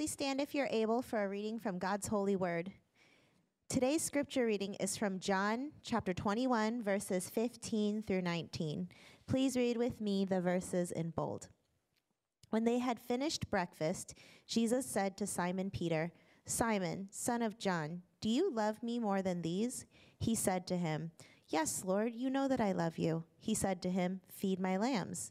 Please stand if you're able for a reading from God's holy word. Today's scripture reading is from John chapter 21, verses 15 through 19. Please read with me the verses in bold. When they had finished breakfast, Jesus said to Simon Peter, Simon, son of John, do you love me more than these? He said to him, Yes, Lord, you know that I love you. He said to him, Feed my lambs.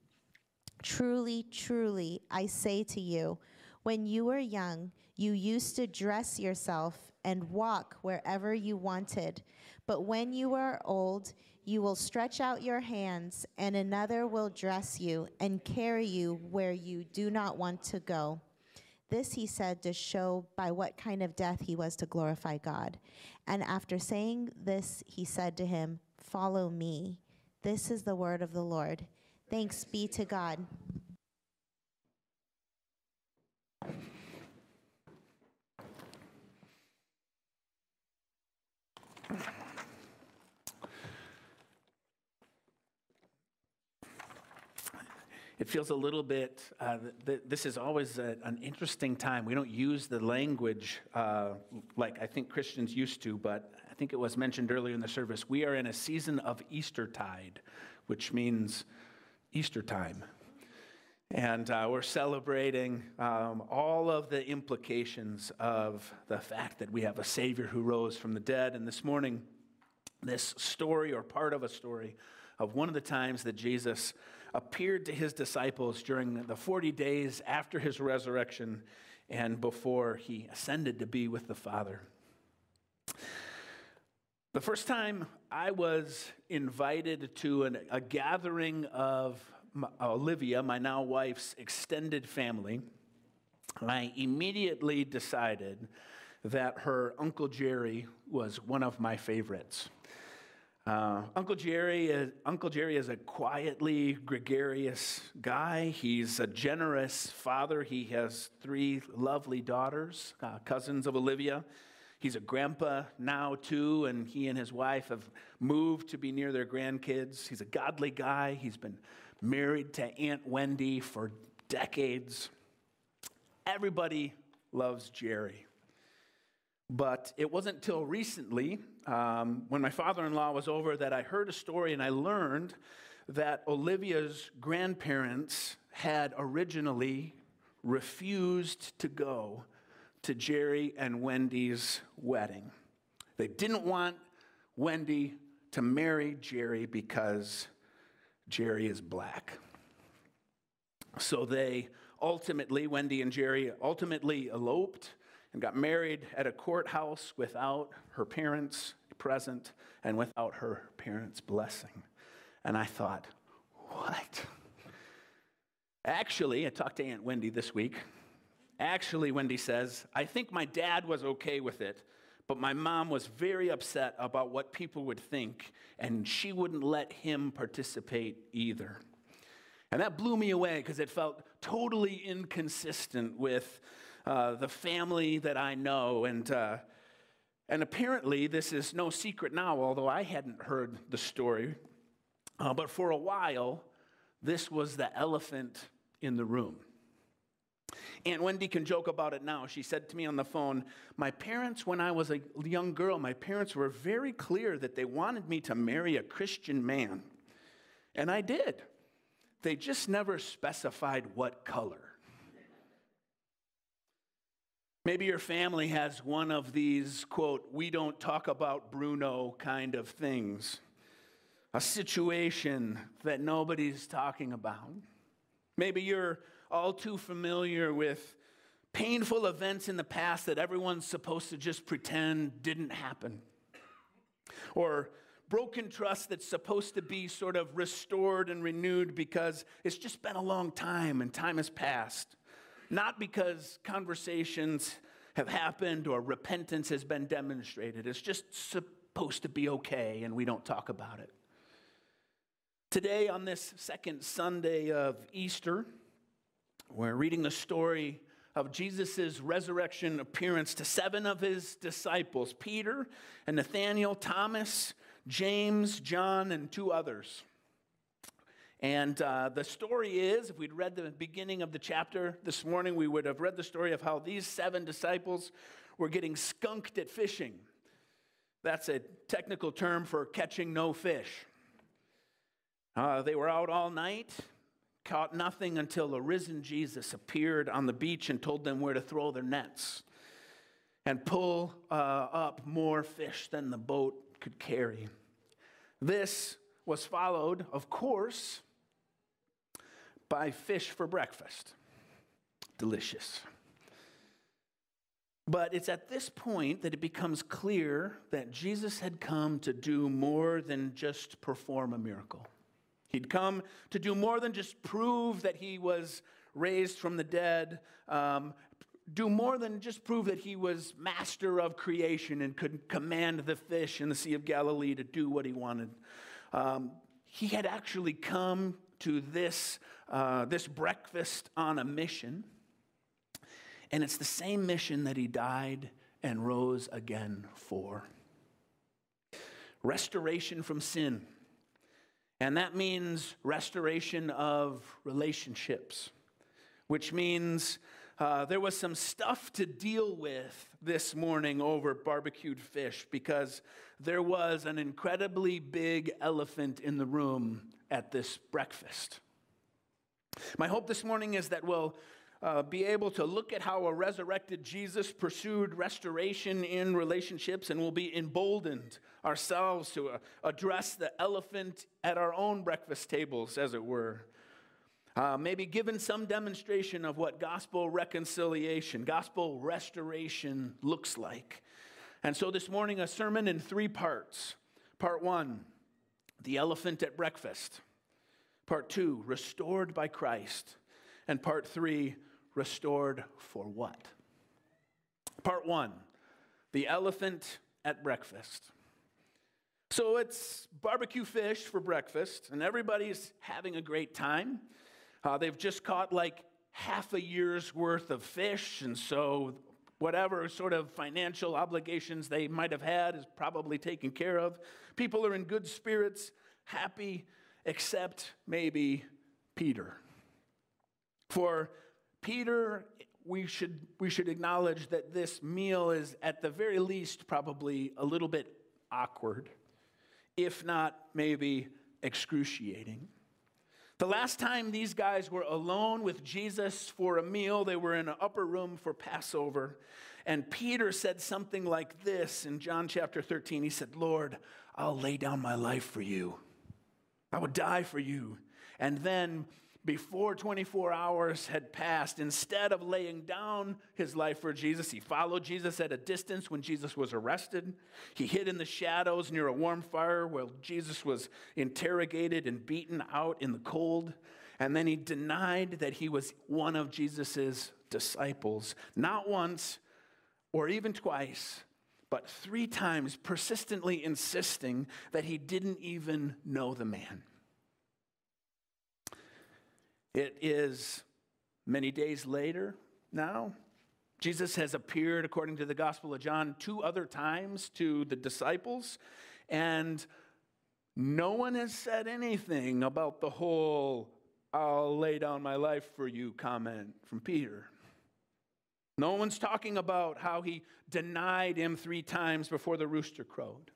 Truly, truly, I say to you, when you were young, you used to dress yourself and walk wherever you wanted. But when you are old, you will stretch out your hands, and another will dress you and carry you where you do not want to go. This he said to show by what kind of death he was to glorify God. And after saying this, he said to him, Follow me. This is the word of the Lord. Thanks be to God. It feels a little bit, uh, th- this is always a, an interesting time. We don't use the language uh, like I think Christians used to, but I think it was mentioned earlier in the service. We are in a season of Eastertide, which means Easter time. And uh, we're celebrating um, all of the implications of the fact that we have a Savior who rose from the dead. And this morning, this story, or part of a story, of one of the times that Jesus appeared to his disciples during the 40 days after his resurrection and before he ascended to be with the Father. The first time I was invited to an, a gathering of my, Olivia, my now wife's extended family, I immediately decided that her Uncle Jerry was one of my favorites. Uh, Uncle Jerry, is, Uncle Jerry is a quietly gregarious guy. He's a generous father. He has three lovely daughters, uh, cousins of Olivia. He's a grandpa now, too, and he and his wife have moved to be near their grandkids. He's a godly guy. He's been married to Aunt Wendy for decades. Everybody loves Jerry. But it wasn't until recently, um, when my father in law was over, that I heard a story and I learned that Olivia's grandparents had originally refused to go to Jerry and Wendy's wedding. They didn't want Wendy to marry Jerry because Jerry is black. So they ultimately, Wendy and Jerry ultimately eloped and got married at a courthouse without her parents present and without her parents' blessing. And I thought, what? Actually, I talked to Aunt Wendy this week. Actually, Wendy says, I think my dad was okay with it, but my mom was very upset about what people would think, and she wouldn't let him participate either. And that blew me away because it felt totally inconsistent with uh, the family that I know. And, uh, and apparently, this is no secret now, although I hadn't heard the story. Uh, but for a while, this was the elephant in the room. Aunt Wendy can joke about it now. She said to me on the phone, My parents, when I was a young girl, my parents were very clear that they wanted me to marry a Christian man. And I did. They just never specified what color. Maybe your family has one of these, quote, we don't talk about Bruno kind of things. A situation that nobody's talking about. Maybe you're all too familiar with painful events in the past that everyone's supposed to just pretend didn't happen. Or broken trust that's supposed to be sort of restored and renewed because it's just been a long time and time has passed. not because conversations have happened or repentance has been demonstrated. It's just supposed to be okay, and we don't talk about it. Today, on this second Sunday of Easter, we're reading the story of Jesus' resurrection appearance to seven of his disciples Peter and Nathaniel, Thomas, James, John, and two others. And uh, the story is if we'd read the beginning of the chapter this morning, we would have read the story of how these seven disciples were getting skunked at fishing. That's a technical term for catching no fish. Uh, they were out all night, caught nothing until the risen Jesus appeared on the beach and told them where to throw their nets and pull uh, up more fish than the boat could carry. This was followed, of course, by fish for breakfast. Delicious. But it's at this point that it becomes clear that Jesus had come to do more than just perform a miracle. He'd come to do more than just prove that he was raised from the dead, um, do more than just prove that he was master of creation and could command the fish in the Sea of Galilee to do what he wanted. Um, he had actually come to this, uh, this breakfast on a mission. And it's the same mission that he died and rose again for restoration from sin. And that means restoration of relationships, which means uh, there was some stuff to deal with this morning over barbecued fish because there was an incredibly big elephant in the room at this breakfast. My hope this morning is that we'll uh, be able to look at how a resurrected Jesus pursued restoration in relationships and will be emboldened ourselves to uh, address the elephant at our own breakfast tables, as it were. Uh, maybe given some demonstration of what gospel reconciliation, gospel restoration looks like. And so this morning, a sermon in three parts. Part one, the elephant at breakfast. Part two, restored by Christ. And part three, restored for what? Part one, the elephant at breakfast. So it's barbecue fish for breakfast, and everybody's having a great time. Uh, they've just caught like half a year's worth of fish, and so whatever sort of financial obligations they might have had is probably taken care of. People are in good spirits, happy, except maybe Peter. For Peter, we should, we should acknowledge that this meal is at the very least probably a little bit awkward, if not maybe excruciating. The last time these guys were alone with Jesus for a meal, they were in an upper room for Passover. And Peter said something like this in John chapter 13. He said, Lord, I'll lay down my life for you. I would die for you. And then, before 24 hours had passed, instead of laying down his life for Jesus, he followed Jesus at a distance when Jesus was arrested. He hid in the shadows near a warm fire while Jesus was interrogated and beaten out in the cold. And then he denied that he was one of Jesus' disciples, not once or even twice, but three times persistently insisting that he didn't even know the man. It is many days later now. Jesus has appeared, according to the Gospel of John, two other times to the disciples, and no one has said anything about the whole, I'll lay down my life for you comment from Peter. No one's talking about how he denied him three times before the rooster crowed.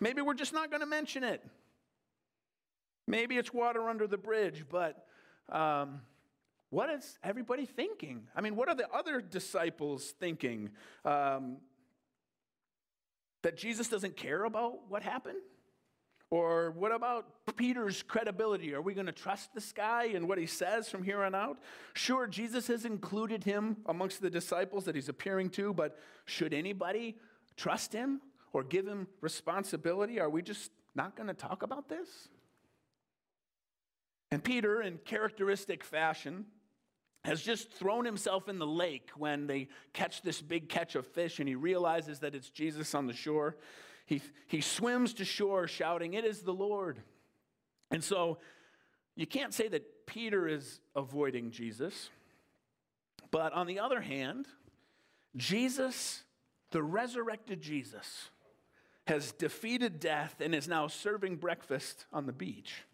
Maybe we're just not going to mention it. Maybe it's water under the bridge, but um, what is everybody thinking? I mean, what are the other disciples thinking? Um, that Jesus doesn't care about what happened? Or what about Peter's credibility? Are we going to trust this guy and what he says from here on out? Sure, Jesus has included him amongst the disciples that he's appearing to, but should anybody trust him or give him responsibility? Are we just not going to talk about this? And Peter, in characteristic fashion, has just thrown himself in the lake when they catch this big catch of fish and he realizes that it's Jesus on the shore. He, he swims to shore shouting, It is the Lord. And so you can't say that Peter is avoiding Jesus. But on the other hand, Jesus, the resurrected Jesus, has defeated death and is now serving breakfast on the beach.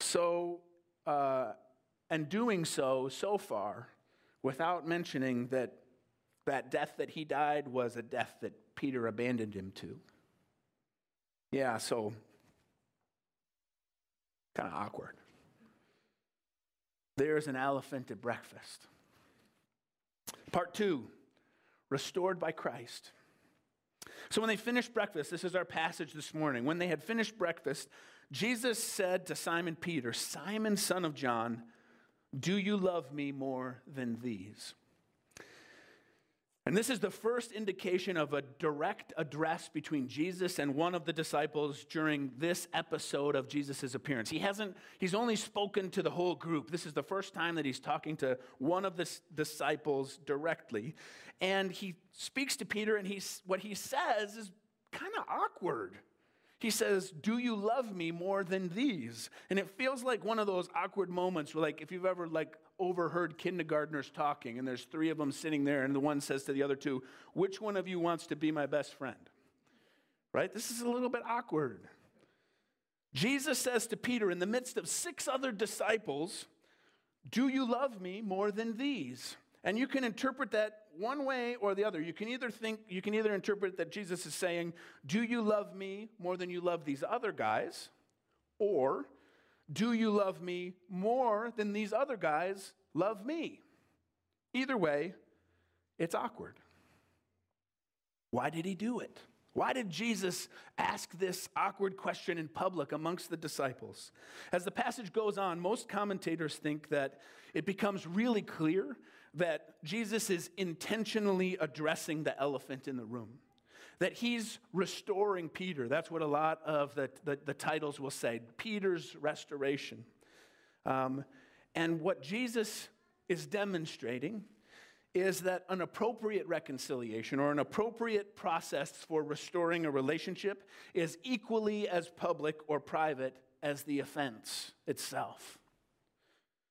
So, uh, and doing so so far without mentioning that that death that he died was a death that Peter abandoned him to. Yeah, so kind of awkward. There's an elephant at breakfast. Part two, restored by Christ. So when they finished breakfast, this is our passage this morning. When they had finished breakfast, Jesus said to Simon Peter, Simon, son of John, do you love me more than these? And this is the first indication of a direct address between Jesus and one of the disciples during this episode of Jesus' appearance. He hasn't, he's only spoken to the whole group. This is the first time that he's talking to one of the disciples directly. And he speaks to Peter, and he's, what he says is kind of awkward. He says, Do you love me more than these? And it feels like one of those awkward moments where, like, if you've ever, like, overheard kindergartners talking and there's three of them sitting there, and the one says to the other two, Which one of you wants to be my best friend? Right? This is a little bit awkward. Jesus says to Peter, in the midst of six other disciples, Do you love me more than these? And you can interpret that one way or the other. You can either think, you can either interpret that Jesus is saying, Do you love me more than you love these other guys? Or, Do you love me more than these other guys love me? Either way, it's awkward. Why did he do it? Why did Jesus ask this awkward question in public amongst the disciples? As the passage goes on, most commentators think that it becomes really clear that Jesus is intentionally addressing the elephant in the room, that he's restoring Peter. That's what a lot of the, the, the titles will say Peter's restoration. Um, and what Jesus is demonstrating is that an appropriate reconciliation or an appropriate process for restoring a relationship is equally as public or private as the offense itself.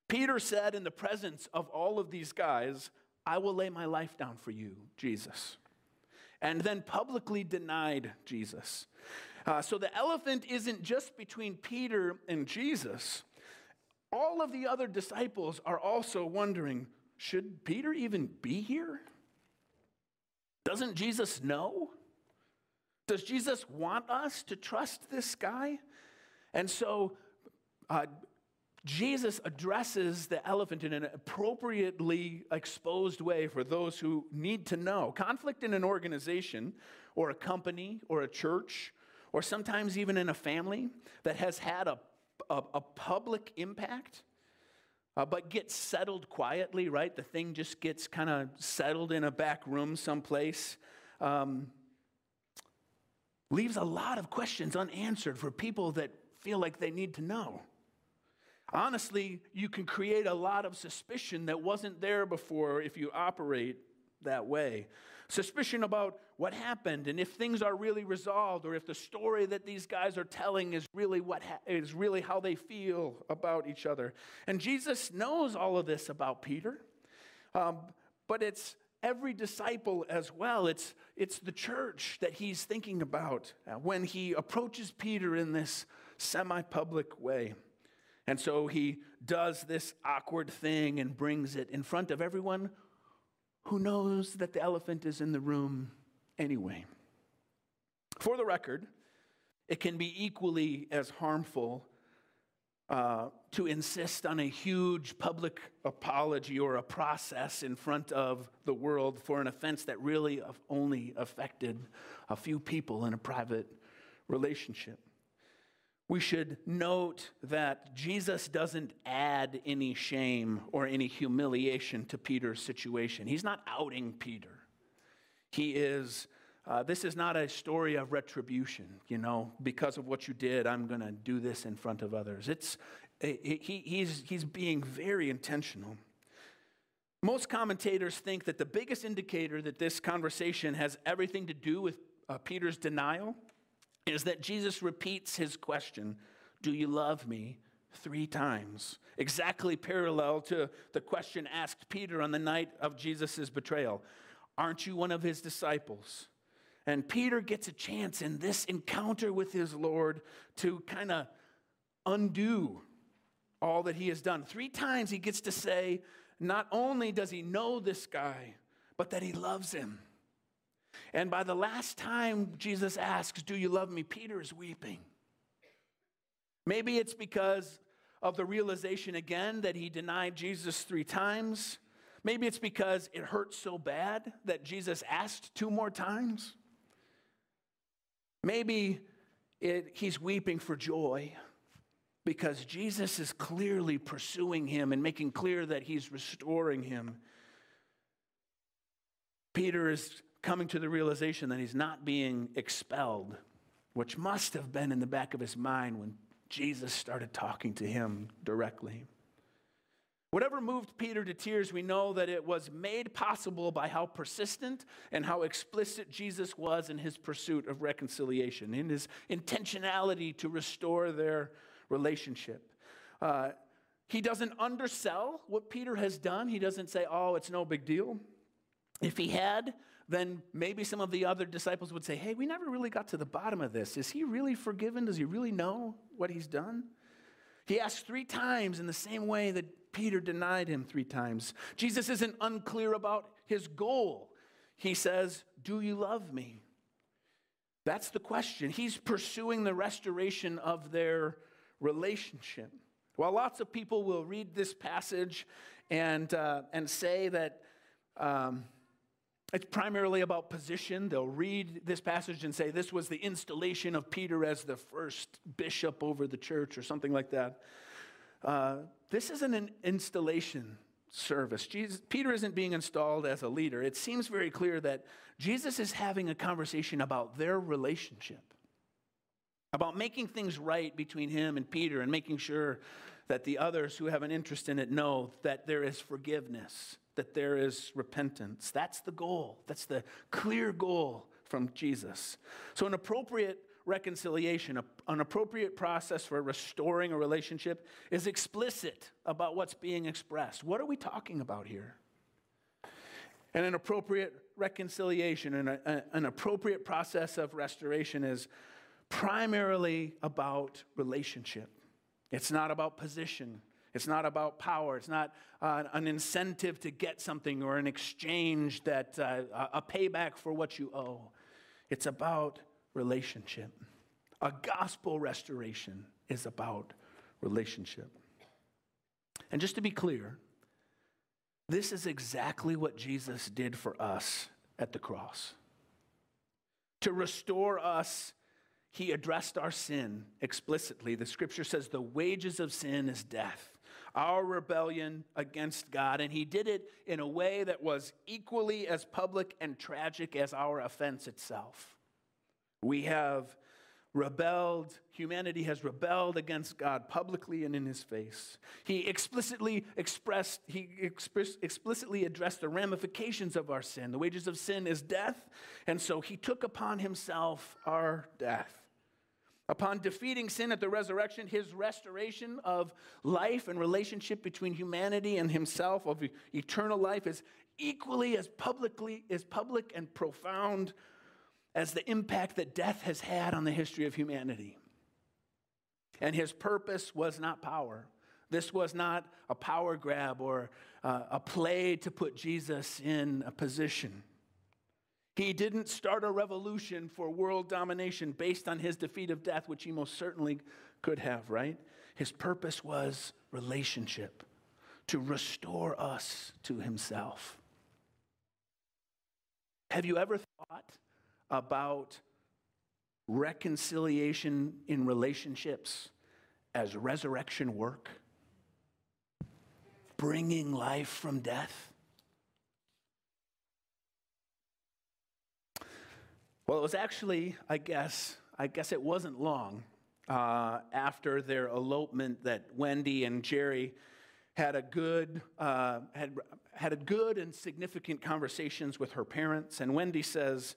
Peter said, in the presence of all of these guys, I will lay my life down for you, Jesus. And then publicly denied Jesus. Uh, so the elephant isn't just between Peter and Jesus. All of the other disciples are also wondering should Peter even be here? Doesn't Jesus know? Does Jesus want us to trust this guy? And so uh, Jesus addresses the elephant in an appropriately exposed way for those who need to know. Conflict in an organization or a company or a church or sometimes even in a family that has had a, a, a public impact uh, but gets settled quietly, right? The thing just gets kind of settled in a back room someplace. Um, leaves a lot of questions unanswered for people that feel like they need to know. Honestly, you can create a lot of suspicion that wasn't there before if you operate that way. Suspicion about what happened and if things are really resolved or if the story that these guys are telling is really what ha- is really how they feel about each other. And Jesus knows all of this about Peter, um, but it's every disciple as well. It's, it's the church that he's thinking about when he approaches Peter in this semi public way. And so he does this awkward thing and brings it in front of everyone who knows that the elephant is in the room anyway. For the record, it can be equally as harmful uh, to insist on a huge public apology or a process in front of the world for an offense that really only affected a few people in a private relationship we should note that Jesus doesn't add any shame or any humiliation to Peter's situation. He's not outing Peter. He is, uh, this is not a story of retribution, you know, because of what you did, I'm going to do this in front of others. It's, he, he's, he's being very intentional. Most commentators think that the biggest indicator that this conversation has everything to do with uh, Peter's denial is that Jesus repeats his question, Do you love me? three times, exactly parallel to the question asked Peter on the night of Jesus' betrayal Aren't you one of his disciples? And Peter gets a chance in this encounter with his Lord to kind of undo all that he has done. Three times he gets to say, not only does he know this guy, but that he loves him. And by the last time Jesus asks, Do you love me? Peter is weeping. Maybe it's because of the realization again that he denied Jesus three times. Maybe it's because it hurt so bad that Jesus asked two more times. Maybe it, he's weeping for joy because Jesus is clearly pursuing him and making clear that he's restoring him. Peter is coming to the realization that he's not being expelled, which must have been in the back of his mind when Jesus started talking to him directly. Whatever moved Peter to tears, we know that it was made possible by how persistent and how explicit Jesus was in his pursuit of reconciliation, in his intentionality to restore their relationship. Uh, he doesn't undersell what Peter has done. He doesn't say, oh, it's no big deal. If he had, then maybe some of the other disciples would say, hey, we never really got to the bottom of this. Is he really forgiven? Does he really know what he's done? He asks three times in the same way that Peter denied him three times. Jesus isn't unclear about his goal. He says, Do you love me? That's the question. He's pursuing the restoration of their relationship. While lots of people will read this passage and, uh, and say that um, it's primarily about position, they'll read this passage and say this was the installation of Peter as the first bishop over the church or something like that. Uh, this isn't an installation service. Jesus, Peter isn't being installed as a leader. It seems very clear that Jesus is having a conversation about their relationship about making things right between him and Peter and making sure that the others who have an interest in it know that there is forgiveness, that there is repentance. That's the goal. That's the clear goal from Jesus. So, an appropriate reconciliation, an appropriate process for restoring a relationship is explicit about what's being expressed. What are we talking about here? And an appropriate reconciliation and a, an appropriate process of restoration is primarily about relationship. It's not about position. It's not about power. It's not uh, an incentive to get something or an exchange that uh, a payback for what you owe. It's about relationship. A gospel restoration is about relationship. And just to be clear, this is exactly what Jesus did for us at the cross. To restore us he addressed our sin explicitly. The scripture says the wages of sin is death, our rebellion against God. And he did it in a way that was equally as public and tragic as our offense itself. We have rebelled, humanity has rebelled against God publicly and in his face. He explicitly expressed, he express, explicitly addressed the ramifications of our sin. The wages of sin is death, and so he took upon himself our death. Upon defeating sin at the resurrection, his restoration of life and relationship between humanity and himself, of eternal life, is equally as publicly as public and profound as the impact that death has had on the history of humanity. And his purpose was not power. This was not a power grab or uh, a play to put Jesus in a position. He didn't start a revolution for world domination based on his defeat of death, which he most certainly could have, right? His purpose was relationship, to restore us to himself. Have you ever thought about reconciliation in relationships as resurrection work? Bringing life from death? Well, it was actually, I guess, I guess it wasn't long uh, after their elopement that Wendy and Jerry had a good uh, had had a good and significant conversations with her parents. And Wendy says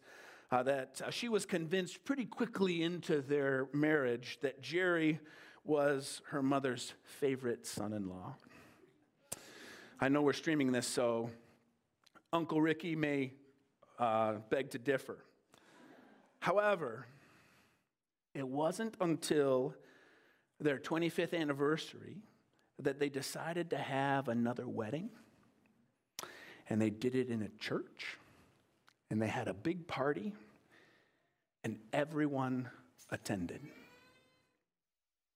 uh, that uh, she was convinced pretty quickly into their marriage that Jerry was her mother's favorite son-in-law. I know we're streaming this, so Uncle Ricky may uh, beg to differ. However, it wasn't until their 25th anniversary that they decided to have another wedding. And they did it in a church. And they had a big party. And everyone attended.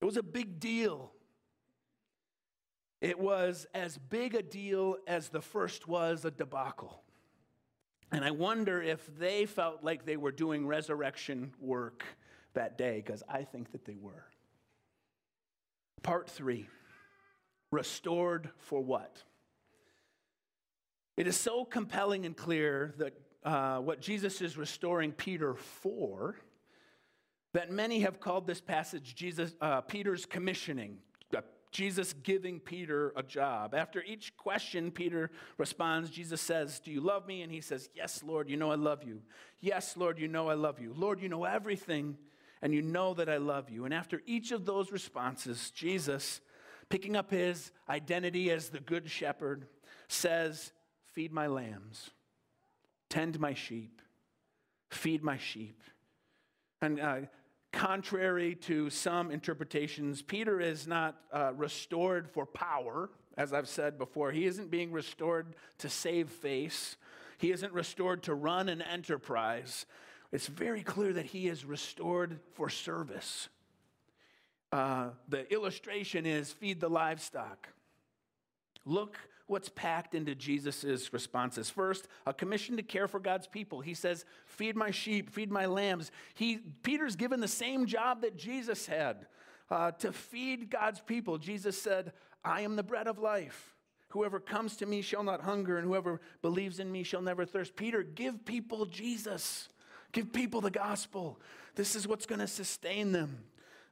It was a big deal. It was as big a deal as the first was a debacle. And I wonder if they felt like they were doing resurrection work that day, because I think that they were. Part three restored for what? It is so compelling and clear that uh, what Jesus is restoring Peter for that many have called this passage Jesus, uh, Peter's commissioning. Jesus giving Peter a job. After each question, Peter responds, Jesus says, Do you love me? And he says, Yes, Lord, you know I love you. Yes, Lord, you know I love you. Lord, you know everything, and you know that I love you. And after each of those responses, Jesus, picking up his identity as the good shepherd, says, Feed my lambs, tend my sheep, feed my sheep. And uh, Contrary to some interpretations, Peter is not uh, restored for power, as I've said before. He isn't being restored to save face, he isn't restored to run an enterprise. It's very clear that he is restored for service. Uh, the illustration is feed the livestock. Look what's packed into Jesus' responses. First, a commission to care for God's people. He says, Feed my sheep, feed my lambs. He, Peter's given the same job that Jesus had uh, to feed God's people. Jesus said, I am the bread of life. Whoever comes to me shall not hunger, and whoever believes in me shall never thirst. Peter, give people Jesus. Give people the gospel. This is what's going to sustain them.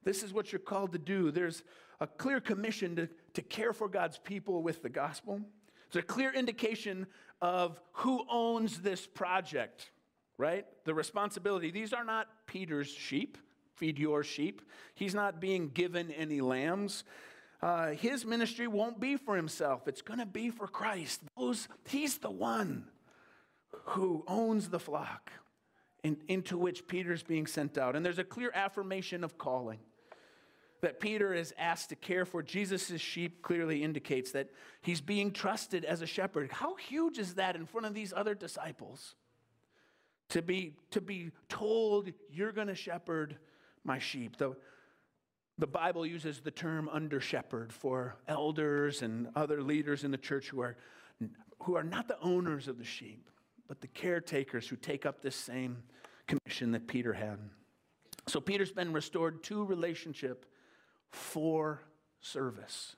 This is what you're called to do. There's a clear commission to, to care for God's people with the gospel. It's a clear indication of who owns this project, right? The responsibility. These are not Peter's sheep. Feed your sheep. He's not being given any lambs. Uh, his ministry won't be for himself, it's going to be for Christ. Those, he's the one who owns the flock in, into which Peter's being sent out. And there's a clear affirmation of calling that Peter is asked to care for Jesus' sheep clearly indicates that he's being trusted as a shepherd. How huge is that in front of these other disciples? To be, to be told, you're going to shepherd my sheep. The, the Bible uses the term under shepherd for elders and other leaders in the church who are, who are not the owners of the sheep, but the caretakers who take up this same commission that Peter had. So Peter's been restored to relationship for service.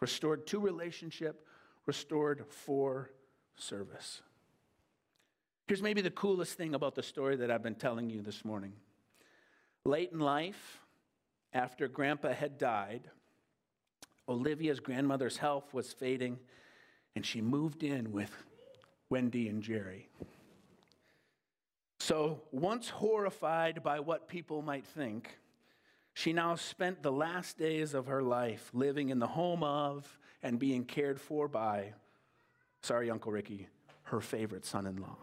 Restored to relationship, restored for service. Here's maybe the coolest thing about the story that I've been telling you this morning. Late in life, after Grandpa had died, Olivia's grandmother's health was fading, and she moved in with Wendy and Jerry. So, once horrified by what people might think, she now spent the last days of her life living in the home of and being cared for by, sorry, Uncle Ricky, her favorite son in law.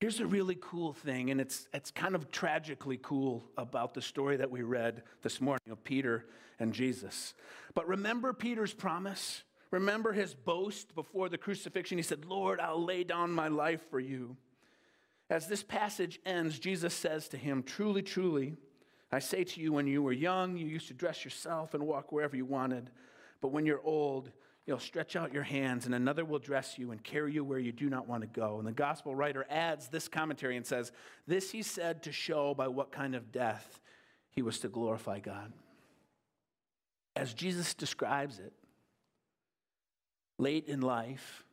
Here's a really cool thing, and it's, it's kind of tragically cool about the story that we read this morning of Peter and Jesus. But remember Peter's promise? Remember his boast before the crucifixion? He said, Lord, I'll lay down my life for you. As this passage ends, Jesus says to him, Truly, truly, I say to you, when you were young, you used to dress yourself and walk wherever you wanted. But when you're old, you'll stretch out your hands, and another will dress you and carry you where you do not want to go. And the gospel writer adds this commentary and says, This he said to show by what kind of death he was to glorify God. As Jesus describes it, late in life,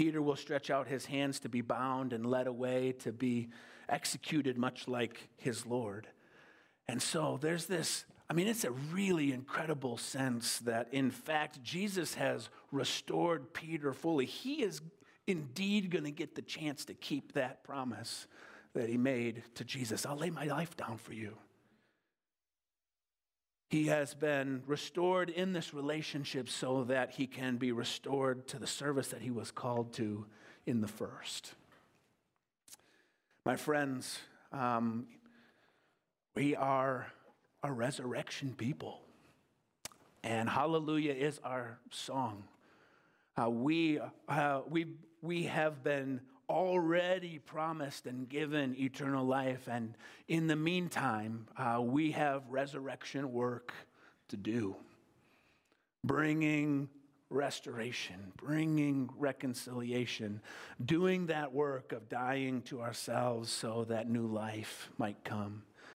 Peter will stretch out his hands to be bound and led away to be executed, much like his Lord. And so there's this, I mean, it's a really incredible sense that, in fact, Jesus has restored Peter fully. He is indeed going to get the chance to keep that promise that he made to Jesus I'll lay my life down for you. He has been restored in this relationship so that he can be restored to the service that he was called to in the first. My friends, um, we are a resurrection people. And hallelujah is our song. Uh, we, uh, we, we have been already promised and given eternal life. And in the meantime, uh, we have resurrection work to do, bringing restoration, bringing reconciliation, doing that work of dying to ourselves so that new life might come.